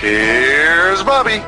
Here's Bobby.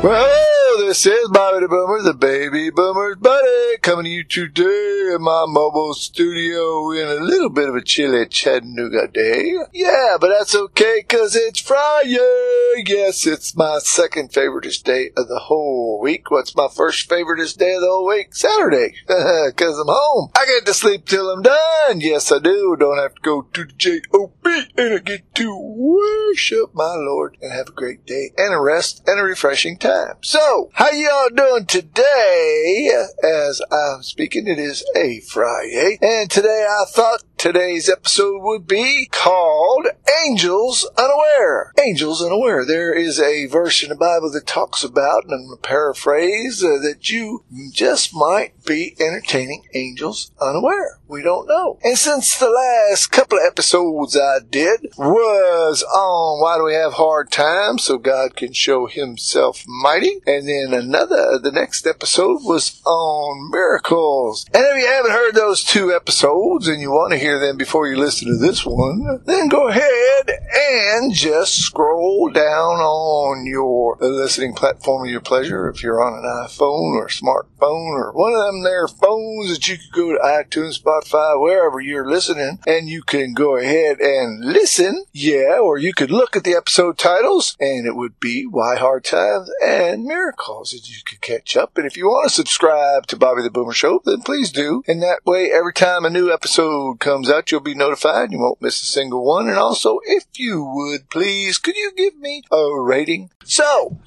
Well, this is Bobby the Boomer, the baby boomer's buddy, coming to you today in my mobile studio in a little bit of a chilly Chattanooga day. Yeah, but that's okay, cause it's Friday. Yes, it's my second favoriteest day of the whole week. What's my first favoriteest day of the whole week? Saturday, cause I'm home. I get to sleep till I'm done. Yes, I do. Don't have to go to the J-O-B and I get to worship my Lord and have a great day and a rest and a refreshing time. So, how y'all doing today? As I'm speaking, it is a Friday, and today I thought today's episode would be called Angels Unaware. Angels Unaware. There is a verse in the Bible that talks about, and I'm going to paraphrase, uh, that you just might be entertaining angels unaware. We don't know. And since the last couple of episodes I did was on why do we have hard times so God can show himself mighty. And then another, the next episode was on miracles. And if you haven't heard those two episodes and you want to hear them before you listen to this one, then go ahead and just scroll down on your listening platform of your pleasure. If you're on an iPhone or smartphone or one of them there phones that you could go to iTunes, Spotify, wherever you're listening, and you can go ahead and listen. Yeah, or you could look at the episode titles and it would be Why Hard Times and Miracles that you could catch up. And if you want to subscribe to Bobby the Boomer Show, then please do. And that way, every time a new episode comes out, you'll be notified. You won't miss a single one. And also, if you would please, could you give me a rating? So,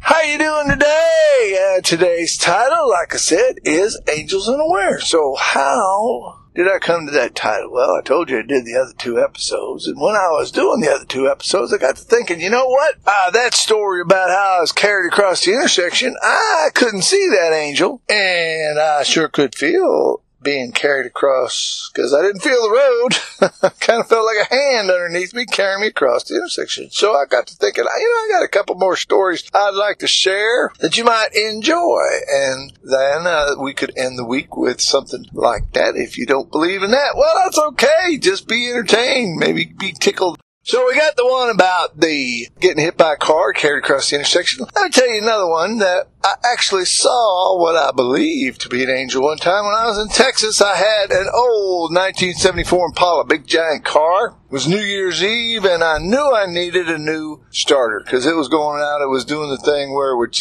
how you doing today? Uh, today's title, like I said, is Angels Unaware. So how did I come to that title? Well, I told you I did the other two episodes, and when I was doing the other two episodes, I got to thinking, you know what? Uh, that story about how I was carried across the intersection, I couldn't see that angel, and I sure could feel being carried across because I didn't feel the road. Kind of felt like a hand underneath me carrying me across the intersection. So I got to thinking, you know, I got a couple more stories I'd like to share that you might enjoy. And then uh, we could end the week with something like that. If you don't believe in that, well, that's okay. Just be entertained. Maybe be tickled so we got the one about the getting hit by a car carried across the intersection. Let me tell you another one that I actually saw what I believe to be an angel one time when I was in Texas. I had an old 1974 Impala, big giant car. It was New Year's Eve and I knew I needed a new starter because it was going out. It was doing the thing where it would,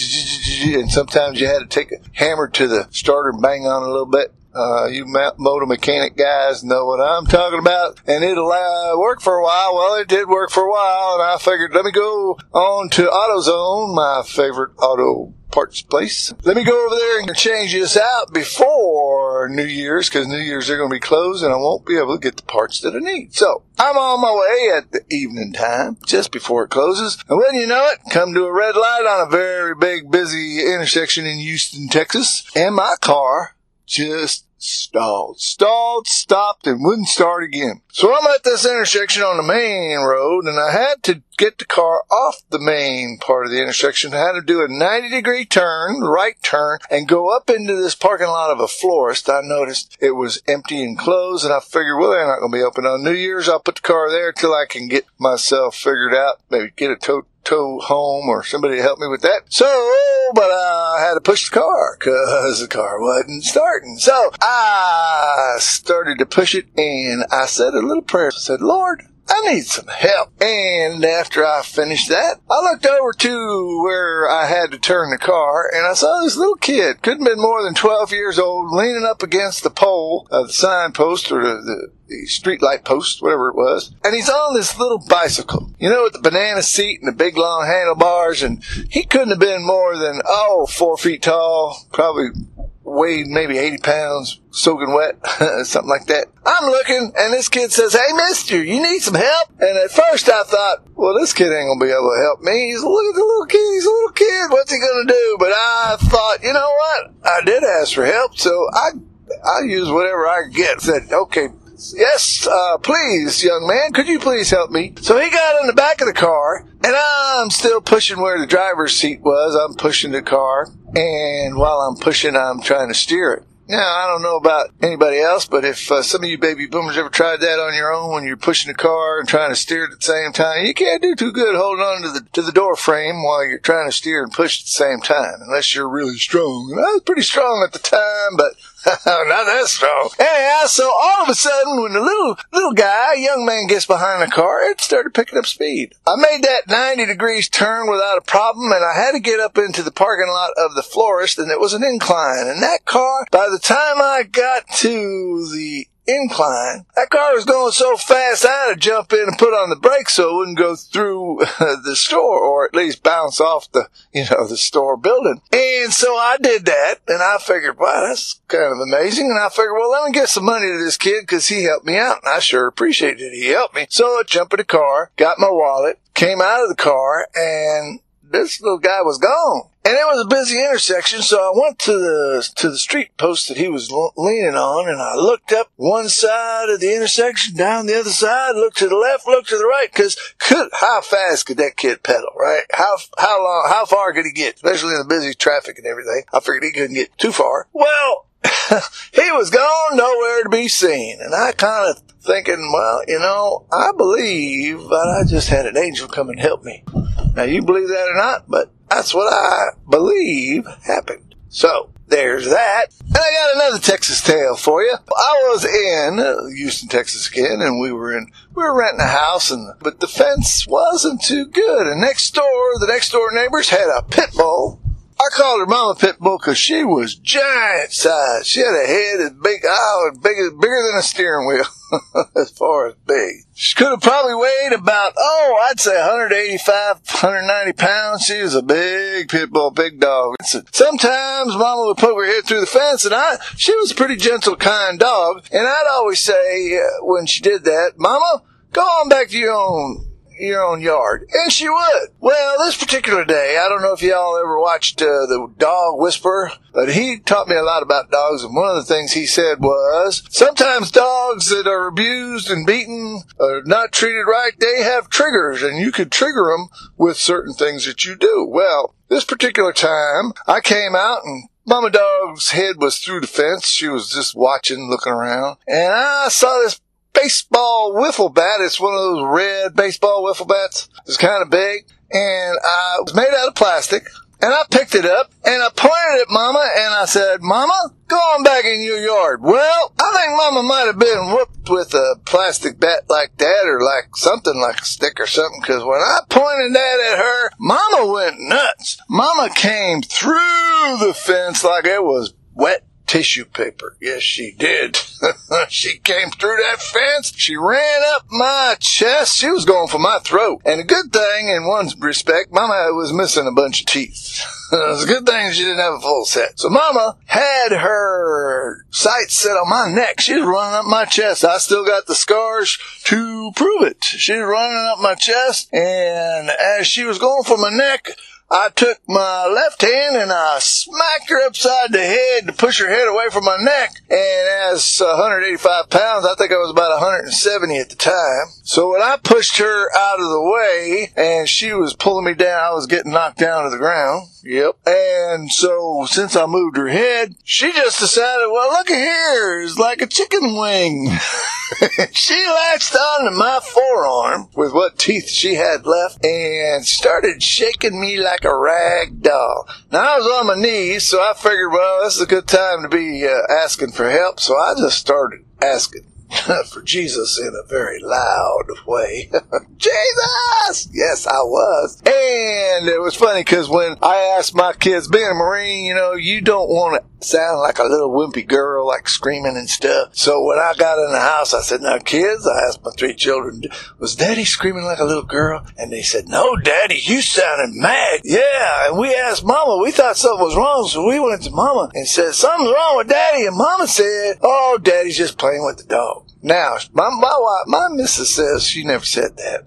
and sometimes you had to take a hammer to the starter and bang on a little bit. Uh, you motor mechanic guys know what I'm talking about, and it'll uh, work for a while. Well, it did work for a while, and I figured let me go on to AutoZone, my favorite auto parts place. Let me go over there and change this out before New Year's because New Year's they're going to be closed and I won't be able to get the parts that I need. So I'm on my way at the evening time just before it closes. And when you know it, come to a red light on a very big busy intersection in Houston, Texas. And my car just stalled, stalled, stopped, and wouldn't start again. So I'm at this intersection on the main road, and I had to get the car off the main part of the intersection. I had to do a 90 degree turn, right turn, and go up into this parking lot of a florist. I noticed it was empty and closed, and I figured, well, they're not going to be open on New Year's. I'll put the car there till I can get myself figured out, maybe get a tow tow home or somebody to help me with that. So, but I had to push the car because the car wasn't starting. So I started to push it and I said a little prayer. I said, Lord, I need some help. And after I finished that, I looked over to where I had to turn the car and I saw this little kid, couldn't have been more than 12 years old, leaning up against the pole of the signpost or the, the the street light post, whatever it was, and he's on this little bicycle, you know, with the banana seat and the big long handlebars, and he couldn't have been more than, oh, four feet tall, probably weighed maybe 80 pounds, soaking wet, something like that. I'm looking, and this kid says, Hey, mister, you need some help? And at first I thought, well, this kid ain't gonna be able to help me. He's, look at the little kid, he's a little kid, what's he gonna do? But I thought, you know what? I did ask for help, so I, I use whatever I get. Said, okay, Yes, uh, please, young man, could you please help me? So he got in the back of the car, and I'm still pushing where the driver's seat was. I'm pushing the car, and while I'm pushing, I'm trying to steer it. Now, I don't know about anybody else, but if uh, some of you baby boomers ever tried that on your own when you're pushing a car and trying to steer at the same time, you can't do too good holding on to the to the door frame while you're trying to steer and push at the same time, unless you're really strong. And I was pretty strong at the time, but not that strong. Anyhow, so all of a sudden, when the little little guy, young man, gets behind the car, it started picking up speed. I made that 90 degrees turn without a problem, and I had to get up into the parking lot of the florist, and it was an incline. And that car, by the time I got to the incline. That car was going so fast, I had to jump in and put on the brakes so it wouldn't go through the store or at least bounce off the, you know, the store building. And so I did that and I figured, wow, that's kind of amazing. And I figured, well, let me get some money to this kid because he helped me out and I sure appreciated it. He helped me. So I jumped in the car, got my wallet, came out of the car and this little guy was gone. And it was a busy intersection, so I went to the to the street post that he was leaning on, and I looked up one side of the intersection, down the other side, looked to the left, looked to the right, because how fast could that kid pedal, right? How how long, how far could he get, especially in the busy traffic and everything? I figured he couldn't get too far. Well, he was gone, nowhere to be seen, and I kind of thinking, well, you know, I believe that I just had an angel come and help me. Now you believe that or not, but that's what I believe happened. So, there's that. And I got another Texas tale for you. I was in Houston, Texas again, and we were in, we were renting a house, and, but the fence wasn't too good. And next door, the next door neighbors had a pit bull I called her Mama Pitbull because she was giant size. She had a head as big, oh, big, bigger than a steering wheel, as far as big. She could have probably weighed about, oh, I'd say 185, 190 pounds. She was a big pit bull, big dog. Sometimes Mama would poke her head through the fence, and I, she was a pretty gentle, kind dog. And I'd always say uh, when she did that, Mama, go on back to your own your own yard. And she would. Well, this particular day, I don't know if y'all ever watched uh, the dog whisper, but he taught me a lot about dogs. And one of the things he said was sometimes dogs that are abused and beaten or not treated right, they have triggers and you could trigger them with certain things that you do. Well, this particular time, I came out and Mama Dog's head was through the fence. She was just watching, looking around. And I saw this baseball wiffle bat. It's one of those red baseball wiffle bats. It's kind of big and it was made out of plastic. And I picked it up and I pointed at Mama and I said, Mama, go on back in your yard. Well, I think Mama might have been whooped with a plastic bat like that or like something like a stick or something because when I pointed that at her, Mama went nuts. Mama came through the fence like it was wet tissue paper. Yes, she did. she came through that fence. She ran up my chest. She was going for my throat. And a good thing, in one respect, Mama was missing a bunch of teeth. it was a good thing she didn't have a full set. So Mama had her sights set on my neck. She was running up my chest. I still got the scars to prove it. She was running up my chest, and as she was going for my neck, I took my left hand and I smacked her upside the head to push her head away from my neck. And as 185 pounds, I think I was about 170 at the time. So when I pushed her out of the way and she was pulling me down, I was getting knocked down to the ground. Yep. And so since I moved her head, she just decided, well, look at here. It's like a chicken wing. she latched onto my forearm with what teeth she had left and started shaking me like a rag doll. Now I was on my knees, so I figured, well, this is a good time to be uh, asking for help. So I just started asking for Jesus in a very loud way. Jesus! Yes, I was. And it was funny because when I asked my kids, being a Marine, you know, you don't want to sound like a little wimpy girl, like screaming and stuff. So when I got in the house, I said, now kids, I asked my three children, was daddy screaming like a little girl? And they said, no, daddy, you sounded mad. Yeah. And we asked mama, we thought something was wrong. So we went to mama and said, something's wrong with daddy. And mama said, oh, daddy's just playing with the dog. Now, my, my wife, my missus says she never said that.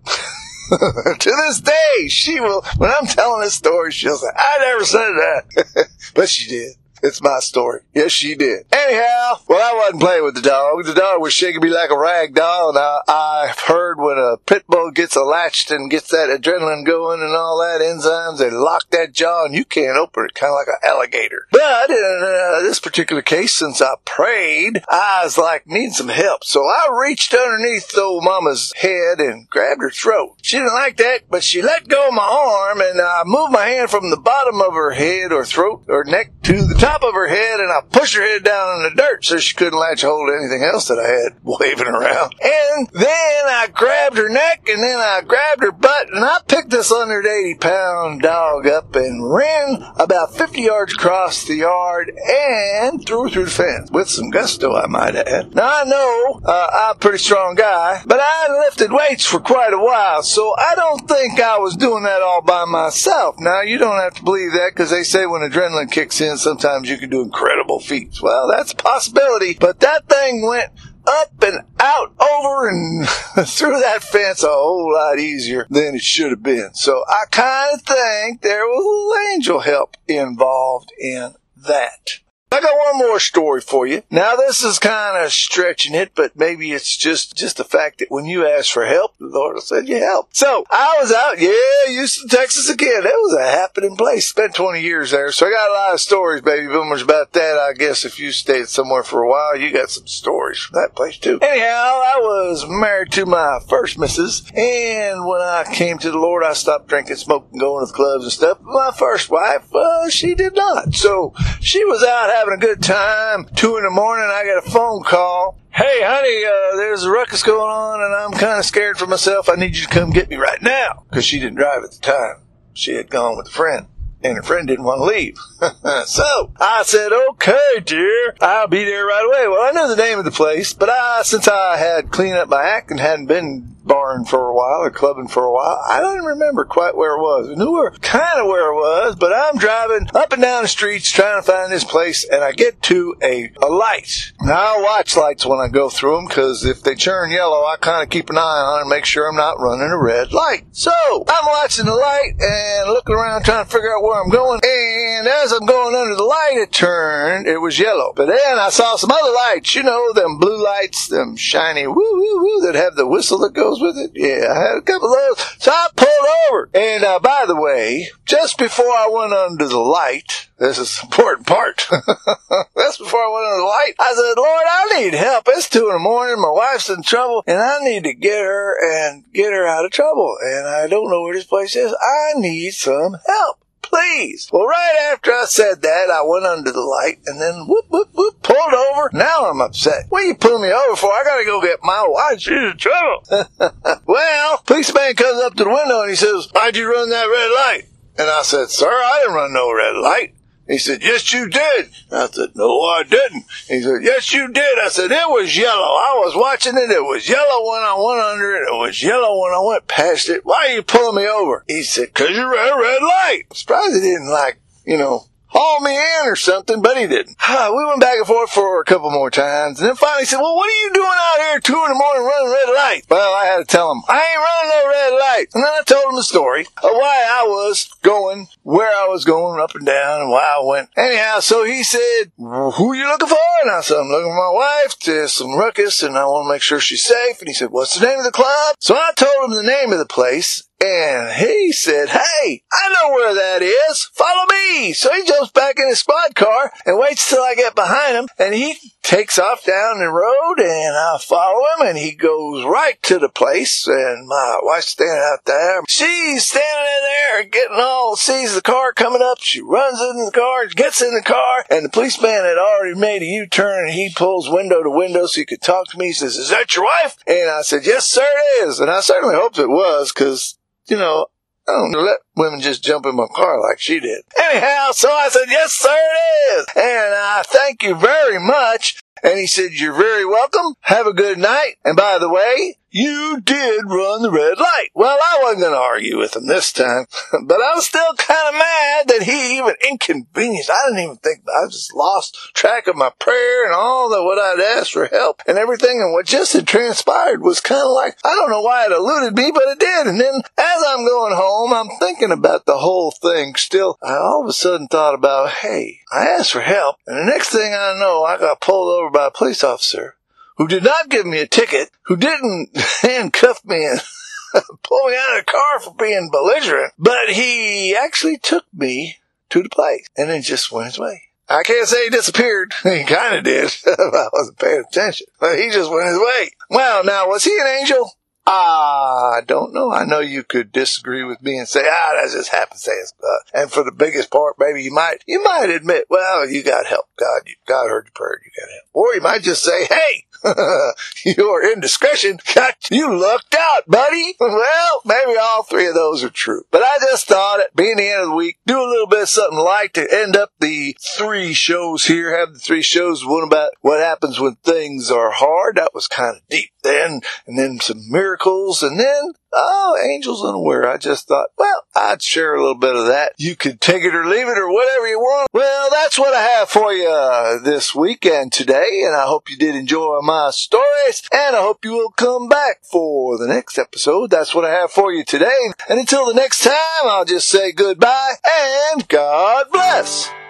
to this day, she will, when I'm telling this story, she'll say, I never said that. but she did. It's my story. Yes, she did. Anyhow, well, I wasn't playing with the dog. The dog was shaking me like a rag doll, and I, I've heard when a pit bull gets latched and gets that adrenaline going and all that enzymes, they lock that jaw and you can't open it, kind of like an alligator. But in uh, this particular case, since I prayed, I was like, need some help. So I reached underneath old mama's head and grabbed her throat. She didn't like that, but she let go of my arm and I moved my hand from the bottom of her head or throat or neck to the top top of her head and I pushed her head down in the dirt so she couldn't latch hold of anything else that I had waving around. And then I grabbed her neck and then I grabbed her butt and I picked this 180 pound dog up and ran about 50 yards across the yard and threw through the fence with some gusto, I might add. Now I know uh, I'm a pretty strong guy, but I lifted weights for quite a while, so I don't think I was doing that all by myself. Now you don't have to believe that because they say when adrenaline kicks in, sometimes you can do incredible feats. Well, that's a possibility, but that thing went up and out, over and through that fence a whole lot easier than it should have been. So I kind of think there was a little angel help involved in that. I got one more story for you. Now this is kind of stretching it, but maybe it's just just the fact that when you ask for help, the Lord will send you help. So I was out, yeah, Houston, Texas again. That was a happening place. Spent 20 years there, so I got a lot of stories, baby boomers, about that. I guess if you stayed somewhere for a while, you got some stories from that place too. Anyhow, I was married to my first missus, and when I came to the Lord, I stopped drinking, smoking, going to the clubs and stuff. My first wife, uh, she did not. So she was out having a good time. Two in the morning, I got a phone call. Hey, honey, uh, there's a ruckus going on, and I'm kind of scared for myself. I need you to come get me right now. Because she didn't drive at the time. She had gone with a friend and her friend didn't want to leave. so I said, okay, dear, I'll be there right away. Well, I knew the name of the place, but I, since I had cleaned up my act and hadn't been barring for a while or clubbing for a while. I don't remember quite where it was. I knew kind of where it was, but I'm driving up and down the streets trying to find this place and I get to a, a light. Now I watch lights when I go through them because if they turn yellow, I kind of keep an eye on and make sure I'm not running a red light. So I'm watching the light and looking around trying to figure out where I'm going. And as I'm going under the light, it turned, it was yellow. But then I saw some other lights, you know, them blue lights, them shiny woo woo woo that have the whistle that goes with it. Yeah, I had a couple of those. So I pulled over. And uh, by the way, just before I went under the light, this is the important part. Just before I went under the light, I said, Lord, I need help. It's two in the morning. My wife's in trouble and I need to get her and get her out of trouble. And I don't know where this place is. I need some help please. Well, right after I said that, I went under the light and then whoop, whoop, whoop, pulled over. Now I'm upset. What you pulling me over for? I gotta go get my wife. She's in trouble. well, policeman comes up to the window and he says, why'd you run that red light? And I said, sir, I didn't run no red light. He said, yes, you did. I said, no, I didn't. He said, yes, you did. I said, it was yellow. I was watching it. It was yellow when I went under it. It was yellow when I went past it. Why are you pulling me over? He said, cause you ran a red light. I'm surprised he didn't like, you know, haul me in or something, but he didn't. we went back and forth for a couple more times, and then finally said, well, what are you doing out here two in the morning running red light? Well, I had to tell him, I ain't running no red light. And then I told him the story of why I was going, where I was going up and down, and why I went. Anyhow, so he said, who you looking for? And I said, I'm looking for my wife. There's some ruckus, and I want to make sure she's safe. And he said, what's the name of the club? So I told him the name of the place, and he said, Hey, I know where that is. Follow me. So he jumps back in his squad car and waits till I get behind him. And he takes off down the road and I follow him and he goes right to the place. And my wife's standing out there. She's standing in there getting all, sees the car coming up. She runs in the car, gets in the car. And the policeman had already made a U-turn and he pulls window to window so he could talk to me. He says, Is that your wife? And I said, Yes, sir, it is. And I certainly hoped it was because you know, Don't let women just jump in my car like she did. Anyhow, so I said, yes, sir, it is. And I thank you very much. And he said, you're very welcome. Have a good night. And by the way, you did run the red light. Well, I wasn't going to argue with him this time, but I was still kind of mad that he even inconvenienced. I didn't even think, I just lost track of my prayer and all the what I'd asked for help and everything. And what just had transpired was kind of like, I don't know why it eluded me, but it did. And then as I'm going home, I'm thinking about the whole thing. Still, I all of a sudden thought about, hey, I asked for help. And the next thing I know, I got pulled over by a police officer who did not give me a ticket, who didn't handcuff me and pull me out of the car for being belligerent, but he actually took me to the place and then just went his way. I can't say he disappeared. He kind of did. I wasn't paying attention, but he just went his way. Well, now, was he an angel? Ah, I don't know. I know you could disagree with me and say, ah, that's just happenstance. Uh, and for the biggest part, maybe you might, you might admit, well, you got help. God, you, God heard your prayer. You got help. Or you might just say, hey, your indiscretion got you lucked out, buddy. Well, maybe all three of those are true. But I just thought it being the end of the week, do a little bit of something light to end up the three shows here. Have the three shows. One about what happens when things are hard. That was kind of deep then. And then some miracles. And then Oh, Angels Unaware. I just thought, well, I'd share a little bit of that. You could take it or leave it or whatever you want. Well, that's what I have for you uh, this weekend today. And I hope you did enjoy my stories. And I hope you will come back for the next episode. That's what I have for you today. And until the next time, I'll just say goodbye and God bless.